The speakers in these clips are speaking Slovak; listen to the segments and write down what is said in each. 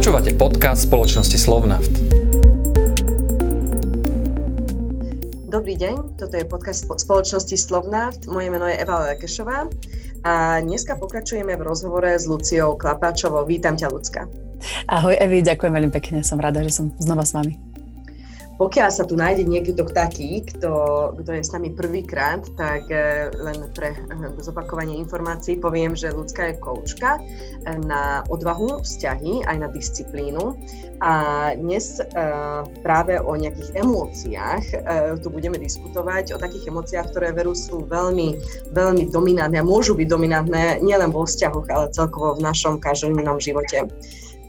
Počúvate podcast spoločnosti Slovnaft. Dobrý deň, toto je podcast spoločnosti Slovnaft. Moje meno je Eva Lekešová a dneska pokračujeme v rozhovore s Luciou Klapáčovou. Vítam ťa, Lucka. Ahoj Evi, ďakujem veľmi pekne, som rada, že som znova s vami. Pokiaľ sa tu nájde niekto taký, kto, kto je s nami prvýkrát, tak e, len pre e, zopakovanie informácií poviem, že ľudská je koučka e, na odvahu, vzťahy, aj na disciplínu. A dnes práve o nejakých emóciách tu budeme diskutovať, o takých emóciách, ktoré veru sú veľmi, veľmi dominantné a môžu byť dominantné nielen vo vzťahoch, ale celkovo v našom každodennom živote.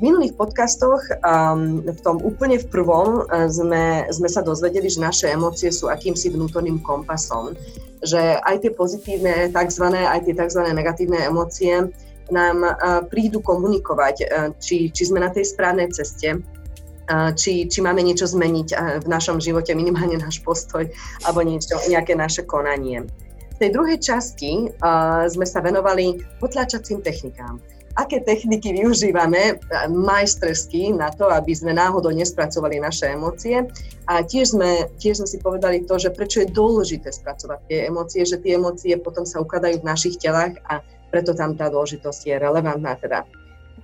Minulých podcastoch, um, v tom úplne v prvom, uh, sme, sme sa dozvedeli, že naše emócie sú akýmsi vnútorným kompasom. Že aj tie pozitívne, tzv. aj tie tzv. negatívne emócie nám uh, prídu komunikovať, uh, či, či sme na tej správnej ceste, uh, či, či máme niečo zmeniť uh, v našom živote, minimálne náš postoj alebo niečo, nejaké naše konanie. V tej druhej časti uh, sme sa venovali potláčacím technikám aké techniky využívame e, majstrsky na to, aby sme náhodou nespracovali naše emócie. A tiež sme, tiež sme si povedali to, že prečo je dôležité spracovať tie emócie, že tie emócie potom sa ukladajú v našich telách a preto tam tá dôležitosť je relevantná. Teda.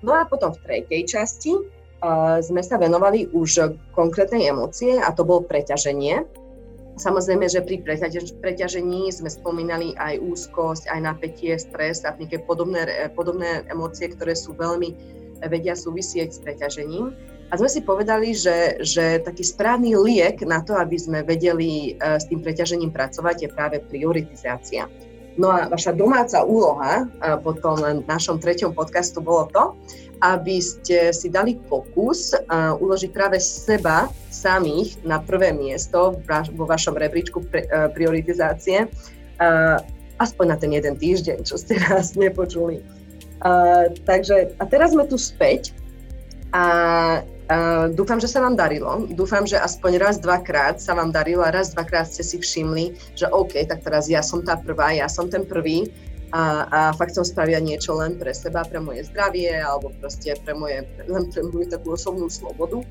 No a potom v tretej časti uh, sme sa venovali už konkrétnej emócie a to bolo preťaženie Samozrejme, že pri preťažení sme spomínali aj úzkosť, aj napätie, stres a nejaké podobné, podobné emócie, ktoré sú veľmi vedia súvisieť s preťažením. A sme si povedali, že, že taký správny liek na to, aby sme vedeli e, s tým preťažením pracovať, je práve prioritizácia. No a vaša domáca úloha e, po tom našom treťom podcastu bolo to, aby ste si dali pokus uh, uložiť práve seba samých na prvé miesto vo vašom rebríčku uh, prioritizácie, uh, aspoň na ten jeden týždeň, čo ste nás nepočuli. Takže a teraz sme tu späť a dúfam, že sa vám darilo. Dúfam, že aspoň raz, dvakrát sa vám darilo a raz, dvakrát ste si všimli, že OK, tak teraz ja som tá prvá, ja som ten prvý a, a fakt som spravila niečo len pre seba, pre moje zdravie alebo proste pre moje, len pre moju takú osobnú slobodu.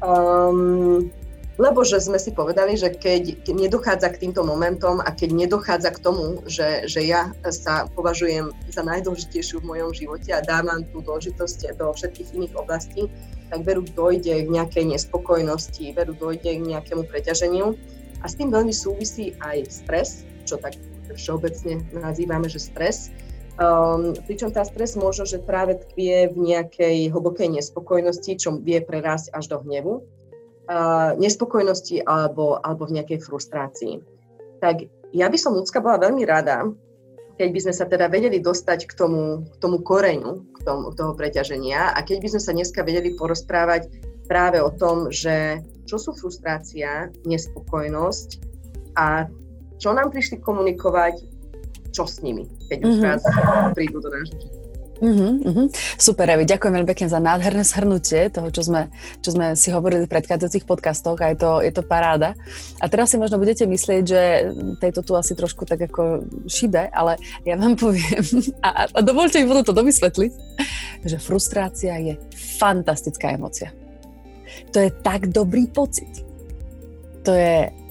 Um, lebo že sme si povedali, že keď, keď nedochádza k týmto momentom a keď nedochádza k tomu, že, že ja sa považujem za najdôležitejšiu v mojom živote a dávam tú dôležitosť do všetkých iných oblastí, tak veru dojde k nejakej nespokojnosti, veru dojde k nejakému preťaženiu. A s tým veľmi súvisí aj stres, čo tak všeobecne nazývame, že stres. Um, pričom tá stres možno, že práve tkvie v nejakej hlbokej nespokojnosti, čo vie prerásť až do hnevu, uh, nespokojnosti alebo, alebo v nejakej frustrácii. Tak ja by som ľudská bola veľmi rada, keď by sme sa teda vedeli dostať k tomu, k tomu koreňu k tomu, toho preťaženia a keď by sme sa dneska vedeli porozprávať práve o tom, že čo sú frustrácia, nespokojnosť a čo nám prišli komunikovať, čo s nimi, keď už mm-hmm. prídu do nášho Uh-huh, uh-huh. Super, Evi, ďakujem veľmi pekne za nádherné shrnutie toho, čo sme, čo sme si hovorili v predchádzajúcich podcastoch a je to, je to paráda. A teraz si možno budete myslieť, že tejto tu asi trošku tak ako šibe, ale ja vám poviem, a, a dovolte mi to dovysvetliť, že frustrácia je fantastická emocia. To je tak dobrý pocit. To je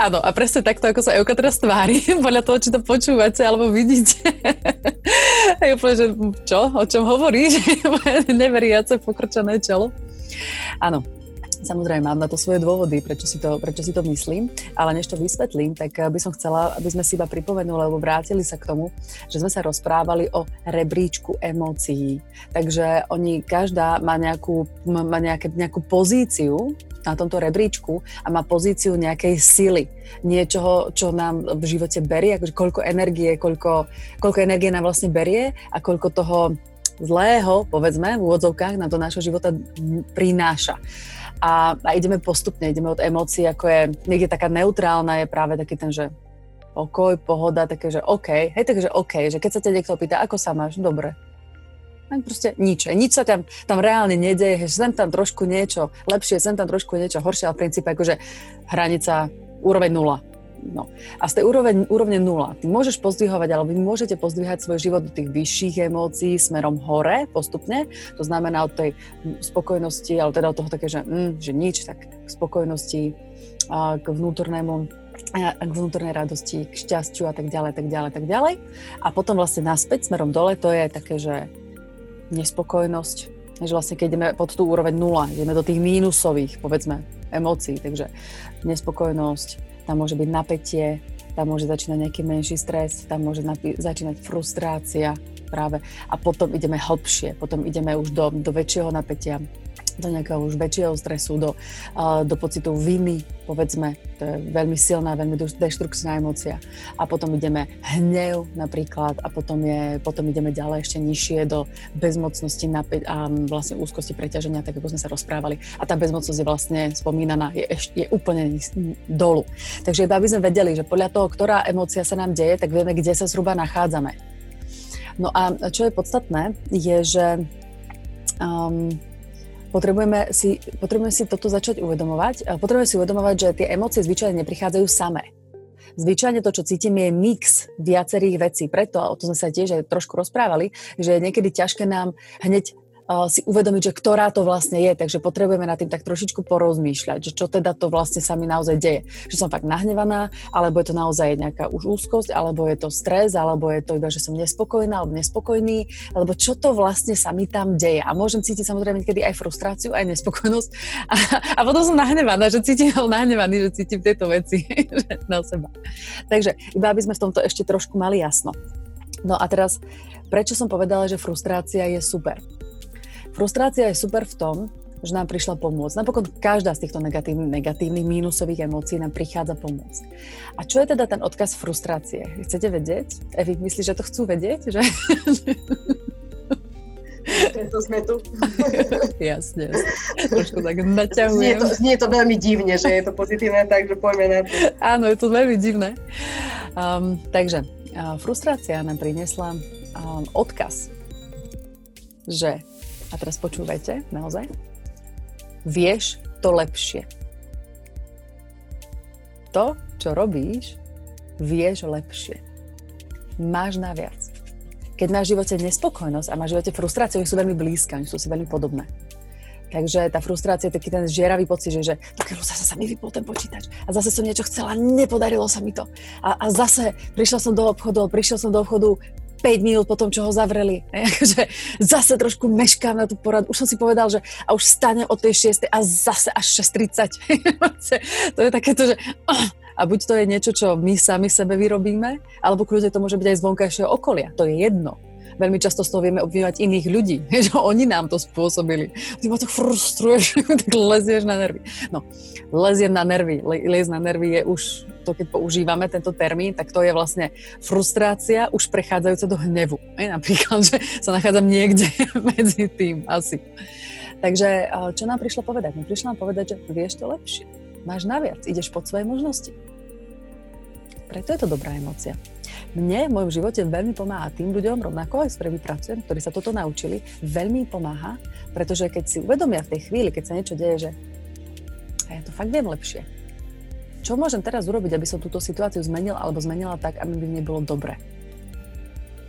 Áno, a presne takto, ako sa Euka teraz tvári, podľa toho, či to počúvate alebo vidíte. a je úplne, že čo, o čom hovoríš? Neveriace, pokrčené čelo. Áno, Samozrejme, mám na to svoje dôvody, prečo si, to, prečo si to myslím, ale než to vysvetlím, tak by som chcela, aby sme si iba pripomenuli, alebo vrátili sa k tomu, že sme sa rozprávali o rebríčku emócií. Takže oni, každá má nejakú, má nejaké, nejakú pozíciu na tomto rebríčku a má pozíciu nejakej sily, niečoho, čo nám v živote berie, akože koľko energie, koľko, koľko energie nám vlastne berie a koľko toho zlého, povedzme, v úvodzovkách nám do nášho života prináša. A, a ideme postupne, ideme od emócií, ako je niekde taká neutrálna, je práve taký ten, že pokoj, pohoda, také, že OK, hej, takže OK, že keď sa ťa niekto pýta, ako sa máš, dobre, tak proste nič. Nič sa tam, tam reálne nedeje, že sem tam trošku niečo lepšie, sem tam trošku niečo horšie, ale v princípe akože hranica úroveň nula. No. A z tej úrovne, úrovne nula, ty môžeš pozdvihovať, alebo vy môžete pozdvíhať svoj život do tých vyšších emócií smerom hore postupne. To znamená od tej spokojnosti, ale teda od toho také, že, mm, že nič, tak k spokojnosti, a k vnútornému k vnútornej radosti, k šťastiu a tak ďalej, tak ďalej, tak ďalej. A potom vlastne naspäť smerom dole, to je také, že nespokojnosť, že vlastne keď ideme pod tú úroveň nula, ideme do tých mínusových, povedzme, emócií, takže nespokojnosť, tam môže byť napätie, tam môže začínať nejaký menší stres, tam môže napi- začínať frustrácia práve. A potom ideme hlbšie, potom ideme už do, do väčšieho napätia, do nejakého už väčšieho stresu, do, do pocitu viny, povedzme, to je veľmi silná, veľmi deštrukčná emócia. A potom ideme hnev napríklad a potom, je, potom ideme ďalej ešte nižšie do bezmocnosti napäť a vlastne úzkosti preťaženia, tak ako sme sa rozprávali. A tá bezmocnosť je vlastne spomínaná, je, je úplne dolu. Takže aby sme vedeli, že podľa toho, ktorá emócia sa nám deje, tak vieme, kde sa zhruba nachádzame. No a čo je podstatné, je, že um, potrebujeme si, potrebujeme si toto začať uvedomovať. Potrebujeme si uvedomovať, že tie emócie zvyčajne neprichádzajú samé. Zvyčajne to, čo cítime, je mix viacerých vecí. Preto, a o tom sme sa tiež aj trošku rozprávali, že je niekedy ťažké nám hneď si uvedomiť, že ktorá to vlastne je. Takže potrebujeme na tým tak trošičku porozmýšľať, že čo teda to vlastne sa mi naozaj deje. Že som fakt nahnevaná, alebo je to naozaj nejaká už úzkosť, alebo je to stres, alebo je to iba, že som nespokojná alebo nespokojný, alebo čo to vlastne sa mi tam deje. A môžem cítiť samozrejme niekedy aj frustráciu, aj nespokojnosť. A, a potom som nahnevaná, že cítim nahnevaný, že cítim tieto veci na seba. Takže iba aby sme v tomto ešte trošku mali jasno. No a teraz, prečo som povedala, že frustrácia je super? Frustrácia je super v tom, že nám prišla pomôcť. Napokon každá z týchto negatívnych, negatívnych mínusových emócií nám prichádza pomôcť. A čo je teda ten odkaz frustrácie? Chcete vedieť? Evi, myslíš, že to chcú vedieť? Že... Preto sme tu. Jasne, trošku tak naťahujem. Znie to, znie to veľmi divne, že je to pozitívne, takže poďme na to. Áno, je to veľmi divné. Um, takže, uh, frustrácia nám priniesla um, odkaz, že a teraz počúvajte, naozaj, vieš to lepšie. To, čo robíš, vieš lepšie. Máš naviac. Keď máš v živote nespokojnosť a máš v živote frustráciu, oni sú veľmi blízka, oni sú si veľmi podobné. Takže tá frustrácia taký ten žieravý pocit, že, že zase sa mi vypol ten počítač a zase som niečo chcela, nepodarilo sa mi to. A, a zase prišla som do obchodu, prišiel som do obchodu, 5 minút po tom, čo ho zavreli. Akože zase trošku meškám na tú poradu. Už som si povedal, že a už stane od tej 6 a zase až 6.30. to je takéto, že a buď to je niečo, čo my sami sebe vyrobíme, alebo kľudne to môže byť aj z vonkajšieho okolia. To je jedno. Veľmi často z toho vieme obvinovať iných ľudí, že oni nám to spôsobili. Ty ma to frustruješ, tak lezieš na nervy. No, leziem na nervy, le, liez na nervy je už to, keď používame tento termín, tak to je vlastne frustrácia už prechádzajúca do hnevu. Aj napríklad, že sa nachádzam niekde medzi tým asi. Takže čo nám prišlo povedať? No prišlo nám povedať, že vieš to lepšie. Máš naviac, ideš pod svoje možnosti. Preto je to dobrá emocia. Mne v mojom živote veľmi pomáha tým ľuďom, rovnako aj s ktorými pracujem, ktorí sa toto naučili, veľmi pomáha, pretože keď si uvedomia v tej chvíli, keď sa niečo deje, že a ja to fakt viem lepšie, čo môžem teraz urobiť, aby som túto situáciu zmenil alebo zmenila tak, aby mi nebolo dobre?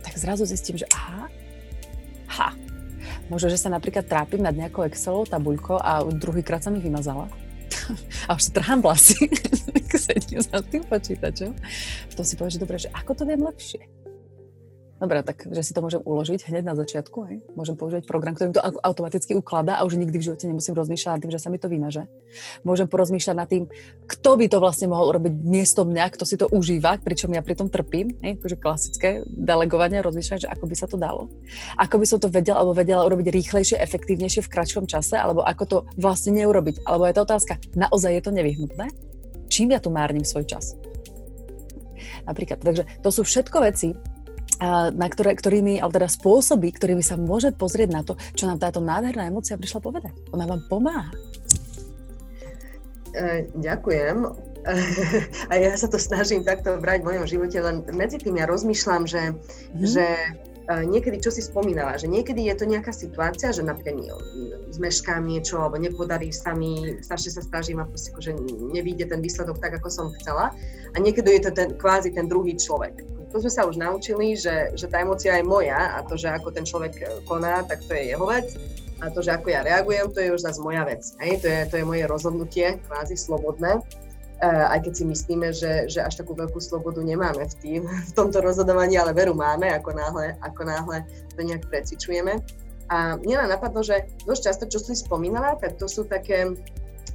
Tak zrazu zistím, že aha, ha, možno, že sa napríklad trápim nad nejakou Excelovou tabuľkou a druhýkrát sa mi vymazala. a už si trhám vlasy, sedím za tým počítačom. To si povieš, že dobre, že ako to viem lepšie? Dobre, tak že si to môžem uložiť hneď na začiatku. Hej? Môžem použiť program, ktorý to automaticky ukladá a už nikdy v živote nemusím rozmýšľať nad tým, že sa mi to vymaže. Môžem porozmýšľať nad tým, kto by to vlastne mohol urobiť miesto mňa, kto si to užíva, pričom ja pri tom trpím. Hej? Takže klasické delegovanie, rozmýšľať, že ako by sa to dalo. Ako by som to vedel alebo vedela urobiť rýchlejšie, efektívnejšie v kratšom čase, alebo ako to vlastne neurobiť. Alebo je to otázka, naozaj je to nevyhnutné? Čím ja tu márnim svoj čas? Napríklad. Takže to sú všetko veci, na ktoré, ktorými, ale teda spôsoby, ktorými sa môže pozrieť na to, čo nám táto nádherná emocia prišla povedať. Ona vám pomáha. E, ďakujem. A ja sa to snažím takto brať v mojom živote, len medzi tým ja rozmýšľam, že, mm. že niekedy, čo si spomínala, že niekedy je to nejaká situácia, že napríklad zmeškám niečo, alebo nepodarí sa mi, strašne sa snažím a proste že nevíde ten výsledok tak, ako som chcela. A niekedy je to ten, kvázi ten druhý človek. To sme sa už naučili, že, že tá emocia je moja a to, že ako ten človek e, koná, tak to je jeho vec. A to, že ako ja reagujem, to je už zase moja vec. Hej? To, je, to je moje rozhodnutie, kvázi slobodné. Uh, aj keď si myslíme, že, že až takú veľkú slobodu nemáme v, tým, v tomto rozhodovaní, ale veru máme, ako náhle, ako náhle to nejak precvičujeme. A mňa napadlo, že dosť často, čo si spomínala, tak to sú také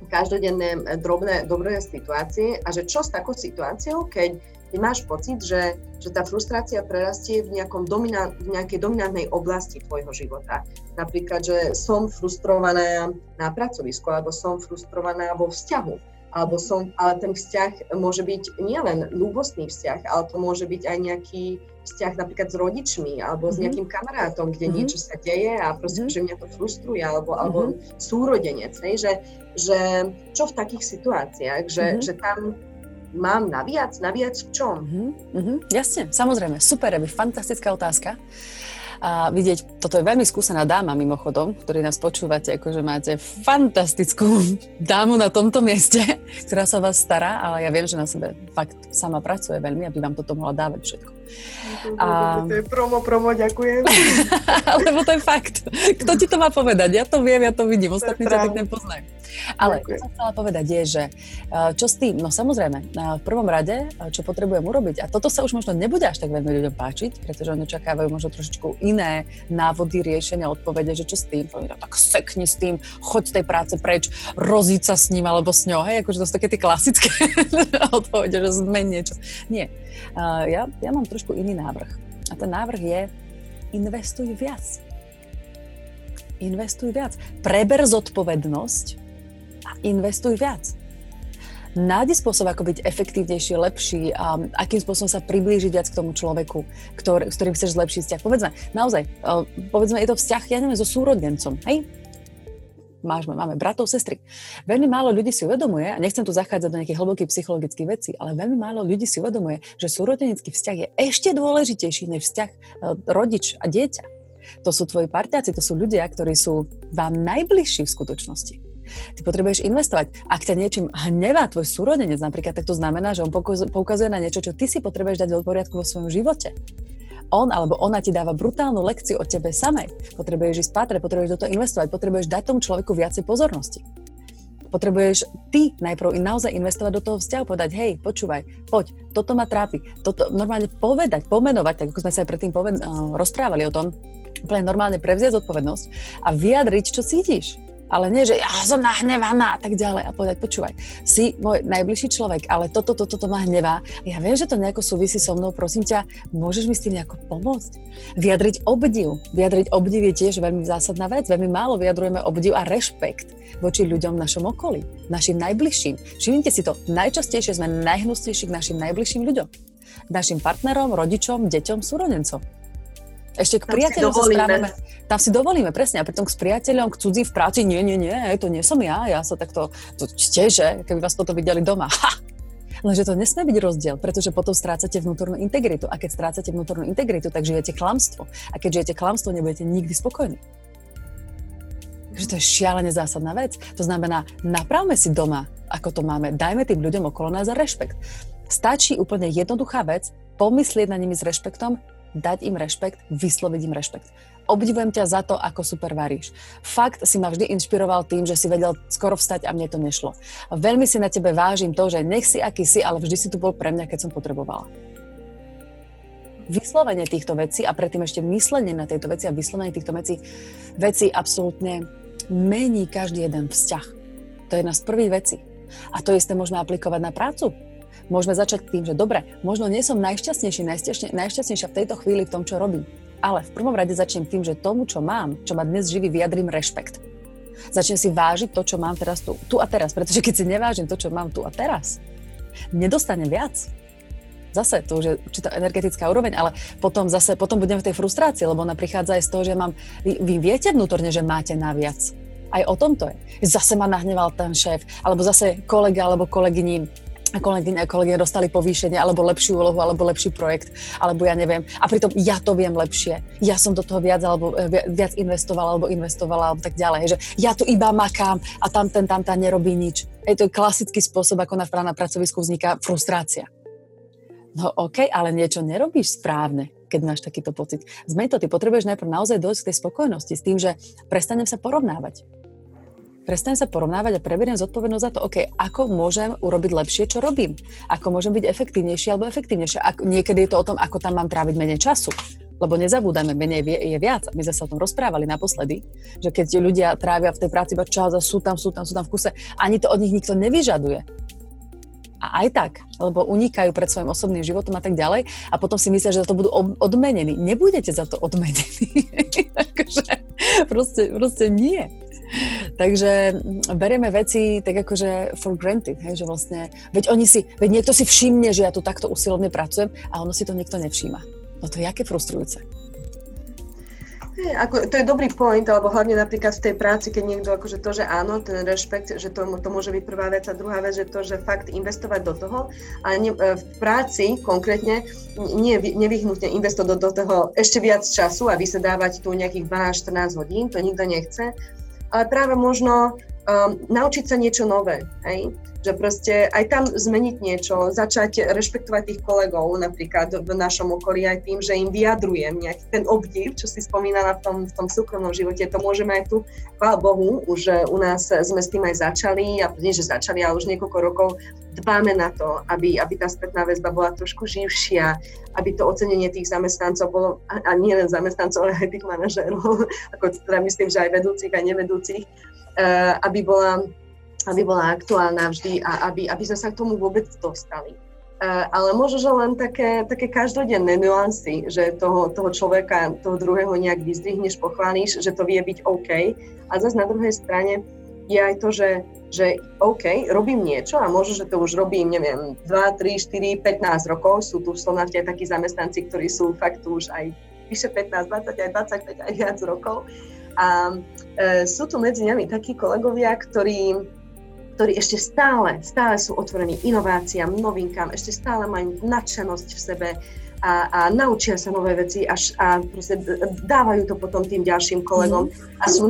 každodenné drobné, drobné situácie a že čo s takou situáciou, keď ty máš pocit, že, že tá frustrácia prerastie v, nejakom dominant, v nejakej dominantnej oblasti tvojho života. Napríklad, že som frustrovaná na pracovisku, alebo som frustrovaná vo vzťahu alebo som, ale ten vzťah môže byť nielen ľúbostný vzťah, ale to môže byť aj nejaký vzťah napríklad s rodičmi alebo mm-hmm. s mhm. nejakým kamarátom, kde mm-hmm. niečo sa deje a proste, mm-hmm. že mňa to frustruje, alebo, mm-hmm. alebo súrodenec, hej, že, že čo v takých situáciách, že, mm-hmm. že tam mám naviac, naviac v čom? Mm-hmm. Jasne, samozrejme, super, je fantastická otázka a vidieť, toto je veľmi skúsená dáma mimochodom, ktorí nás počúvate, akože máte fantastickú dámu na tomto mieste, ktorá sa vás stará, ale ja viem, že na sebe fakt sama pracuje veľmi, aby vám toto mohla dávať všetko. A... To je promo, promo, ďakujem. Lebo to je fakt. Kto ti to má povedať? Ja to viem, ja to vidím, ostatní ťa tak nepoznajú. Ale čo som chcela povedať je, že eh, čo s tým? No samozrejme, eh, v prvom rade, eh, čo potrebujem urobiť, a toto sa už možno nebude až tak veľmi ľuďom páčiť, pretože oni očakávajú možno trošičku iné návody, riešenia, odpovede, že čo s tým? Povedia, tak sekni s tým, choď z tej práce preč, roziť sa s ním alebo s ňou, hej, akože to sú také tie klasické odpovede, že zmen niečo. Nie. Ja, ja mám trošku iný návrh. A ten návrh je investuj viac. Investuj viac. Preber zodpovednosť a investuj viac. Nájdi spôsob, ako byť efektívnejší, lepší a akým spôsobom sa priblížiť viac k tomu človeku, ktorý, s ktorým chceš zlepšiť vzťah. Povedzme, naozaj, e, povedzme, je to vzťah, ja neviem, so súrodencom, hej? Máš, máme bratov, sestry. Veľmi málo ľudí si uvedomuje, a nechcem tu zachádzať do nejakých hlbokých psychologických vecí, ale veľmi málo ľudí si uvedomuje, že súrodenecký vzťah je ešte dôležitejší než vzťah e, rodič a dieťa. To sú tvoji partiaci, to sú ľudia, ktorí sú vám najbližší v skutočnosti. Ty potrebuješ investovať. Ak ťa niečím hnevá tvoj súrodenec napríklad, tak to znamená, že on poukazuje na niečo, čo ty si potrebuješ dať do poriadku vo svojom živote on alebo ona ti dáva brutálnu lekciu o tebe samej. Potrebuješ ísť pátre, potrebuješ do toho investovať, potrebuješ dať tomu človeku viacej pozornosti. Potrebuješ ty najprv naozaj investovať do toho vzťahu, povedať, hej, počúvaj, poď, toto ma trápi. Toto normálne povedať, pomenovať, tak ako sme sa aj predtým poved- uh, rozprávali o tom, úplne normálne prevziať zodpovednosť a vyjadriť, čo cítiš ale nie, že ja som nahnevaná a tak ďalej a povedať, počúvaj, si môj najbližší človek, ale toto, toto, toto ma hnevá. Ja viem, že to nejako súvisí so mnou, prosím ťa, môžeš mi s tým nejako pomôcť? Vyjadriť obdiv. Vyjadriť obdiv je tiež veľmi zásadná vec. Veľmi málo vyjadrujeme obdiv a rešpekt voči ľuďom v našom okolí, našim najbližším. Všimnite si to, najčastejšie sme najhnusnejší k našim najbližším ľuďom. Našim partnerom, rodičom, deťom, súrodencom. Ešte k priateľom sa správame. Tam si dovolíme, presne. A pritom k priateľom, k cudzím v práci, nie, nie, nie, to nie som ja. Ja sa takto, to tieže, keby vás toto videli doma. Ha! Lenže to nesmie byť rozdiel, pretože potom strácate vnútornú integritu. A keď strácate vnútornú integritu, tak žijete klamstvo. A keď žijete klamstvo, nebudete nikdy spokojní. Takže to je šialene zásadná vec. To znamená, napravme si doma, ako to máme. Dajme tým ľuďom okolo nás rešpekt. Stačí úplne jednoduchá vec, pomyslieť na nimi s rešpektom, dať im rešpekt, vysloviť im rešpekt. Obdivujem ťa za to, ako super varíš. Fakt si ma vždy inšpiroval tým, že si vedel skoro vstať a mne to nešlo. Veľmi si na tebe vážim to, že nech si aký si, ale vždy si tu bol pre mňa, keď som potrebovala. Vyslovenie týchto vecí a predtým ešte myslenie na tejto veci a vyslovenie týchto vecí, veci absolútne mení každý jeden vzťah. To je jedna z prvých vecí. A to isté môžeme aplikovať na prácu Môžeme začať tým, že dobre, možno nie som najšťastnejší, najšťastnejšia v tejto chvíli v tom, čo robím. Ale v prvom rade začnem tým, že tomu, čo mám, čo ma dnes živí, vyjadrím rešpekt. Začnem si vážiť to, čo mám teraz tu, tu a teraz, pretože keď si nevážim to, čo mám tu a teraz, nedostanem viac. Zase to už je určitá energetická úroveň, ale potom zase, potom budem v tej frustrácii, lebo ona prichádza aj z toho, že mám, vy, vy viete vnútorne, že máte naviac. Aj o tom to je. Zase ma nahneval ten šéf, alebo zase kolega alebo kolegyni kolegyne a kolegy dostali povýšenie, alebo lepšiu úlohu, alebo lepší projekt, alebo ja neviem. A pritom ja to viem lepšie. Ja som do toho viac, alebo e, viac investovala, alebo investovala, alebo tak ďalej. Že ja tu iba makám a tam ten, tam nerobí nič. Je to klasický spôsob, ako na, na pracovisku vzniká frustrácia. No OK, ale niečo nerobíš správne, keď máš takýto pocit. Zmeň to, ty potrebuješ najprv naozaj dojsť k tej spokojnosti s tým, že prestanem sa porovnávať prestanem sa porovnávať a preberiem zodpovednosť za to, OK, ako môžem urobiť lepšie, čo robím. Ako môžem byť efektívnejší alebo efektívnejšie. Ako, niekedy je to o tom, ako tam mám tráviť menej času. Lebo nezabúdajme, menej je viac. My sme sa o tom rozprávali naposledy, že keď ľudia trávia v tej práci iba čas a sú tam, sú tam, sú tam v kuse, ani to od nich nikto nevyžaduje. A aj tak, lebo unikajú pred svojim osobným životom a tak ďalej a potom si myslia, že za to budú odmenení. Nebudete za to odmenení. Takže proste, proste nie. Takže berieme veci tak akože for granted, hej, že vlastne, veď oni si, veď niekto si všimne, že ja tu takto usilovne pracujem a ono si to niekto nevšíma. No to je aké frustrujúce. Ako, to je dobrý point, alebo hlavne napríklad v tej práci, keď niekto akože to, že áno, ten rešpekt, že to, to môže byť prvá vec a druhá vec, že to, že fakt investovať do toho, ale ne, v práci konkrétne nie nevyhnutne investovať do, do toho ešte viac času a vysedávať tu nejakých 12-14 hodín, to nikto nechce, práve možno um, naučiť sa niečo nové, hej? že proste aj tam zmeniť niečo, začať rešpektovať tých kolegov napríklad v našom okolí aj tým, že im vyjadrujem nejaký ten obdiv, čo si spomínala v tom, v tom súkromnom živote, to môžeme aj tu, chvála Bohu, už u nás sme s tým aj začali, a nie, že začali, ale už niekoľko rokov dbáme na to, aby, aby tá spätná väzba bola trošku živšia, aby to ocenenie tých zamestnancov bolo, a nie len zamestnancov, ale aj tých manažérov, ako teda myslím, že aj vedúcich a nevedúcich, eh, aby bola aby bola aktuálna vždy a aby, aby sme sa k tomu vôbec dostali. Uh, ale možno, že len také, také každodenné nuancy, že toho, toho človeka, toho druhého nejak vyzdvihneš, pochválíš, že to vie byť OK. A zase na druhej strane je aj to, že, že OK, robím niečo a možno, že to už robím, neviem, 2, 3, 4, 15 rokov. Sú tu v Slovnafte aj takí zamestnanci, ktorí sú fakt už aj vyše 15, 20, aj 25, aj viac rokov. A sú tu medzi nami takí kolegovia, ktorí ktorí ešte stále, stále sú otvorení inováciám, novinkám, ešte stále majú nadšenosť v sebe a, a naučia sa nové veci až, a proste dávajú to potom tým ďalším kolegom mm. a sú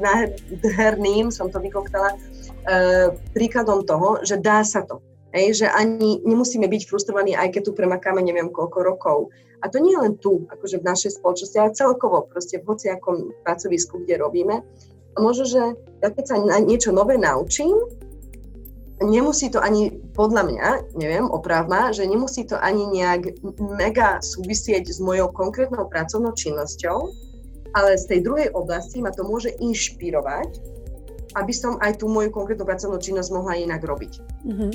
nádherným, som to vykoktala, uh, príkladom toho, že dá sa to. Hej, že ani nemusíme byť frustrovaní, aj keď tu premakáme neviem koľko rokov. A to nie len tu, akože v našej spoločnosti, ale celkovo, proste v hociakom pracovisku, kde robíme, a možno, že ja keď sa niečo nové naučím, nemusí to ani, podľa mňa, neviem, opravma, že nemusí to ani nejak mega súvisieť s mojou konkrétnou pracovnou činnosťou, ale z tej druhej oblasti ma to môže inšpirovať, aby som aj tú moju konkrétnu pracovnú činnosť mohla inak robiť. Mm-hmm.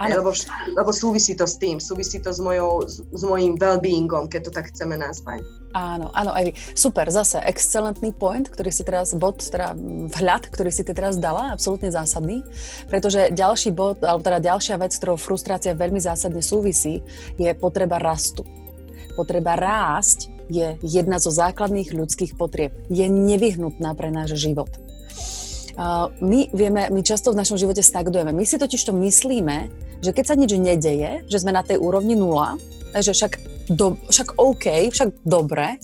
Lebo, lebo súvisí to s tým, súvisí to s, mojou, s, s mojím well-beingom, keď to tak chceme nazvať. Áno, áno, aj super, zase excelentný point, ktorý si teraz, bod, teda vhľad, ktorý si ty teraz dala, absolútne zásadný, pretože ďalší bod, alebo teda ďalšia vec, ktorou frustrácia veľmi zásadne súvisí, je potreba rastu. Potreba rásť je jedna zo základných ľudských potrieb. Je nevyhnutná pre náš život. My vieme, my často v našom živote stagnujeme. My si totiž to myslíme, že keď sa nič nedeje, že sme na tej úrovni nula, že však do, však OK, však dobre,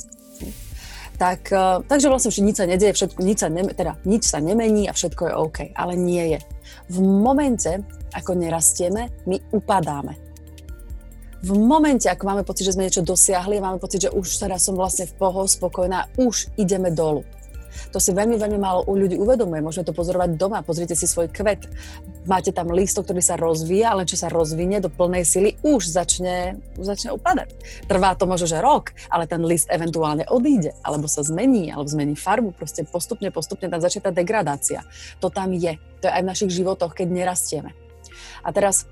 tak, uh, takže vlastne nič sa nedieje, všetko, nič, sa ne, teda, nič sa nemení a všetko je OK, ale nie je. V momente, ako nerastieme, my upadáme. V momente, ako máme pocit, že sme niečo dosiahli, máme pocit, že už teraz som vlastne v poho, spokojná, už ideme dolu. To si veľmi, veľmi málo u ľudí uvedomuje. Môžeme to pozorovať doma. Pozrite si svoj kvet. Máte tam lístok, ktorý sa rozvíja, ale čo sa rozvinie do plnej sily, už začne, už začne upadať. Trvá to možno, že rok, ale ten list eventuálne odíde, alebo sa zmení, alebo zmení farbu. Proste postupne, postupne tam začne tá degradácia. To tam je. To je aj v našich životoch, keď nerastieme. A teraz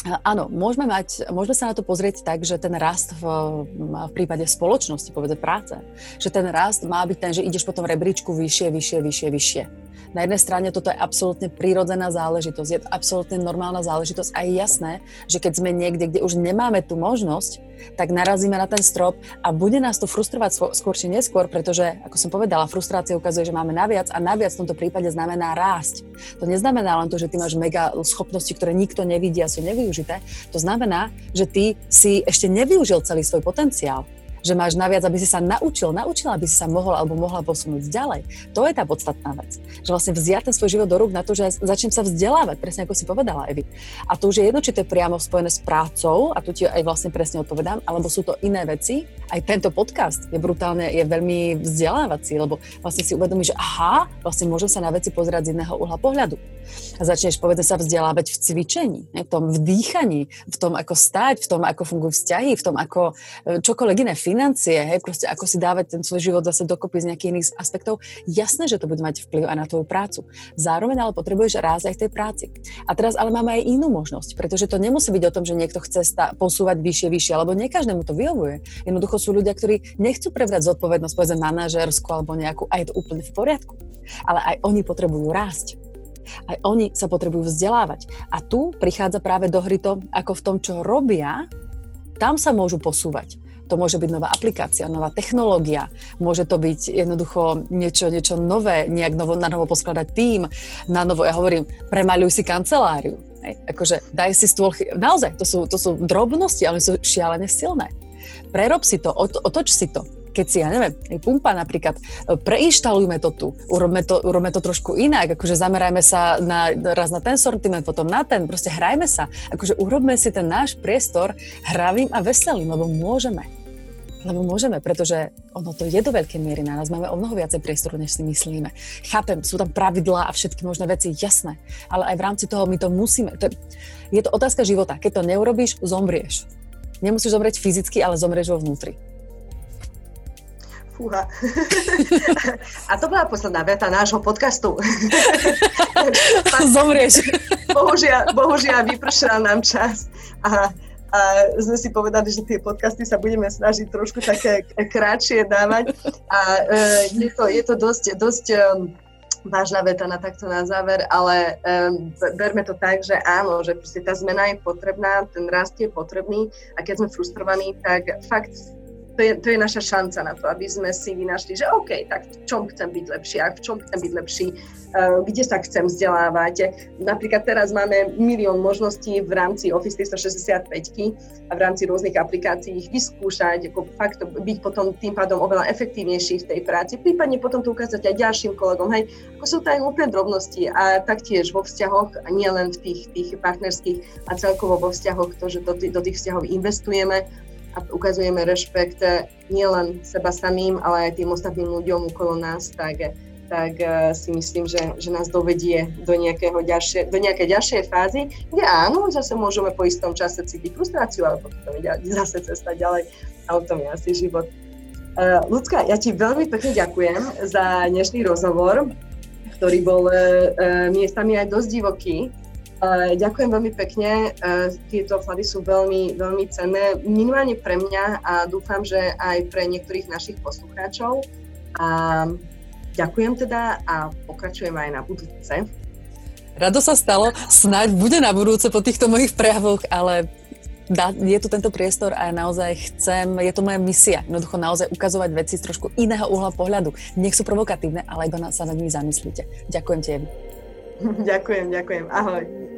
Áno, môžeme, mať, môžeme sa na to pozrieť tak, že ten rast v, v prípade spoločnosti, povedzme práce, že ten rast má byť ten, že ideš po tom rebríčku vyššie, vyššie, vyššie, vyššie Na jednej strane toto je absolútne prírodzená záležitosť, je to absolútne normálna záležitosť a je jasné, že keď sme niekde, kde už nemáme tú možnosť, tak narazíme na ten strop a bude nás to frustrovať skôr či neskôr, pretože, ako som povedala, frustrácia ukazuje, že máme naviac a naviac v tomto prípade znamená rásť. To neznamená len to, že ty máš mega schopnosti, ktoré nikto nevidí a sú nevyužité. To znamená, že ty si ešte nevyužil celý svoj potenciál že máš naviac, aby si sa naučil, naučila, aby si sa mohol alebo mohla posunúť ďalej. To je tá podstatná vec. Že vlastne vziať ten svoj život do rúk na to, že začnem sa vzdelávať, presne ako si povedala, Evi. A to už je jedno, či to je priamo spojené s prácou, a tu ti aj vlastne presne odpovedám, alebo sú to iné veci. Aj tento podcast je brutálne, je veľmi vzdelávací, lebo vlastne si uvedomíš, že aha, vlastne môžem sa na veci pozerať z iného uhla pohľadu. A začneš, povedzme sa, vzdelávať v cvičení, v tom vdýchaní, v tom, ako stať, v tom, ako fungujú vzťahy, v tom, ako e, čokoľvek iné, financie, hej, proste ako si dávať ten svoj život zase dokopy z nejakých iných aspektov. Jasné, že to bude mať vplyv aj na tvoju prácu. Zároveň ale potrebuješ rásť aj v tej práci. A teraz ale máme aj inú možnosť, pretože to nemusí byť o tom, že niekto chce stá- posúvať vyššie, vyššie, alebo nie každému to vyhovuje. Jednoducho sú ľudia, ktorí nechcú prebrať zodpovednosť, povedzme manažersku alebo nejakú, a je to úplne v poriadku. Ale aj oni potrebujú rásť. Aj oni sa potrebujú vzdelávať. A tu prichádza práve do hry to, ako v tom, čo robia, tam sa môžu posúvať. To môže byť nová aplikácia, nová technológia, môže to byť jednoducho niečo, niečo nové, nejak novo, na novo poskladať tým, na novo, ja hovorím, premaľuj si kanceláriu. Hej, akože daj si stôl, naozaj, to sú, to sú drobnosti, ale sú šialene silné. Prerob si to, otoč si to keď si, ja neviem, pumpa napríklad, preinštalujme to tu, urobme to, urobme to trošku inak, akože zamerajme sa na, raz na ten sortiment, potom na ten, proste hrajme sa, akože urobme si ten náš priestor hravým a veselým, lebo môžeme. Lebo môžeme, pretože ono to je do veľkej miery na nás. Máme o mnoho viacej priestoru, než si myslíme. Chápem, sú tam pravidlá a všetky možné veci, jasné. Ale aj v rámci toho my to musíme. To je, je to otázka života. Keď to neurobíš, zomrieš. Nemusíš zomrieť fyzicky, ale zomrieš vo vnútri. Fúha. A to bola posledná veta nášho podcastu. Zomrieš. Bohužiaľ, bohužiaľ vypršal nám čas. A a sme si povedali, že tie podcasty sa budeme snažiť trošku také krátšie dávať. A e, je, to, je to dosť, dosť um, vážna veta na takto na záver, ale um, berme to tak, že áno, že tá zmena je potrebná, ten rast je potrebný a keď sme frustrovaní, tak fakt to je, to je naša šanca na to, aby sme si vynašli, že OK, tak v čom chcem byť lepší, a v čom chcem byť lepší, uh, kde sa chcem vzdelávať. Napríklad teraz máme milión možností v rámci Office 365 a v rámci rôznych aplikácií ich vyskúšať, ako fakt byť potom tým pádom oveľa efektívnejší v tej práci, prípadne potom to ukázať aj ďalším kolegom. Hej, ako sú to aj úplne drobnosti a taktiež vo vzťahoch, a nie len v tých, tých partnerských a celkovo vo vzťahoch, to, že do, do tých vzťahov investujeme, a ukazujeme rešpekt nielen seba samým, ale aj tým ostatným ľuďom okolo nás, tak, tak eh, si myslím, že, že nás dovedie do, nejakého ďalšie, do nejakej ďalšej fázy, kde áno, zase môžeme po istom čase cítiť frustráciu, ale potom je zase cesta ďalej a o tom je asi život. Ľudská, ja ti veľmi pekne ďakujem za dnešný rozhovor, ktorý bol miestami aj dosť divoký. Ďakujem veľmi pekne. Tieto vklady sú veľmi, veľmi cenné, minimálne pre mňa a dúfam, že aj pre niektorých našich poslucháčov. A ďakujem teda a pokračujem aj na budúce. Rado sa stalo, snáď bude na budúce po týchto mojich prejavoch, ale je tu tento priestor a naozaj chcem, je to moja misia, jednoducho naozaj ukazovať veci z trošku iného uhla pohľadu. Nech sú provokatívne, ale iba sa nad nimi zamyslíte. Ďakujem ti. ďakujem, ďakujem. Ahoj.